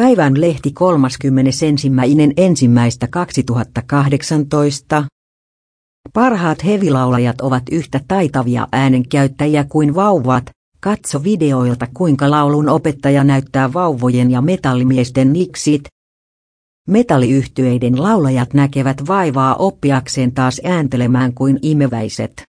Päivän lehti 31. ensimmäistä 2018. Parhaat hevilaulajat ovat yhtä taitavia äänenkäyttäjiä kuin vauvat. Katso videoilta kuinka laulun opettaja näyttää vauvojen ja metallimiesten niksit. Metalliyhtyeiden laulajat näkevät vaivaa oppiakseen taas ääntelemään kuin imeväiset.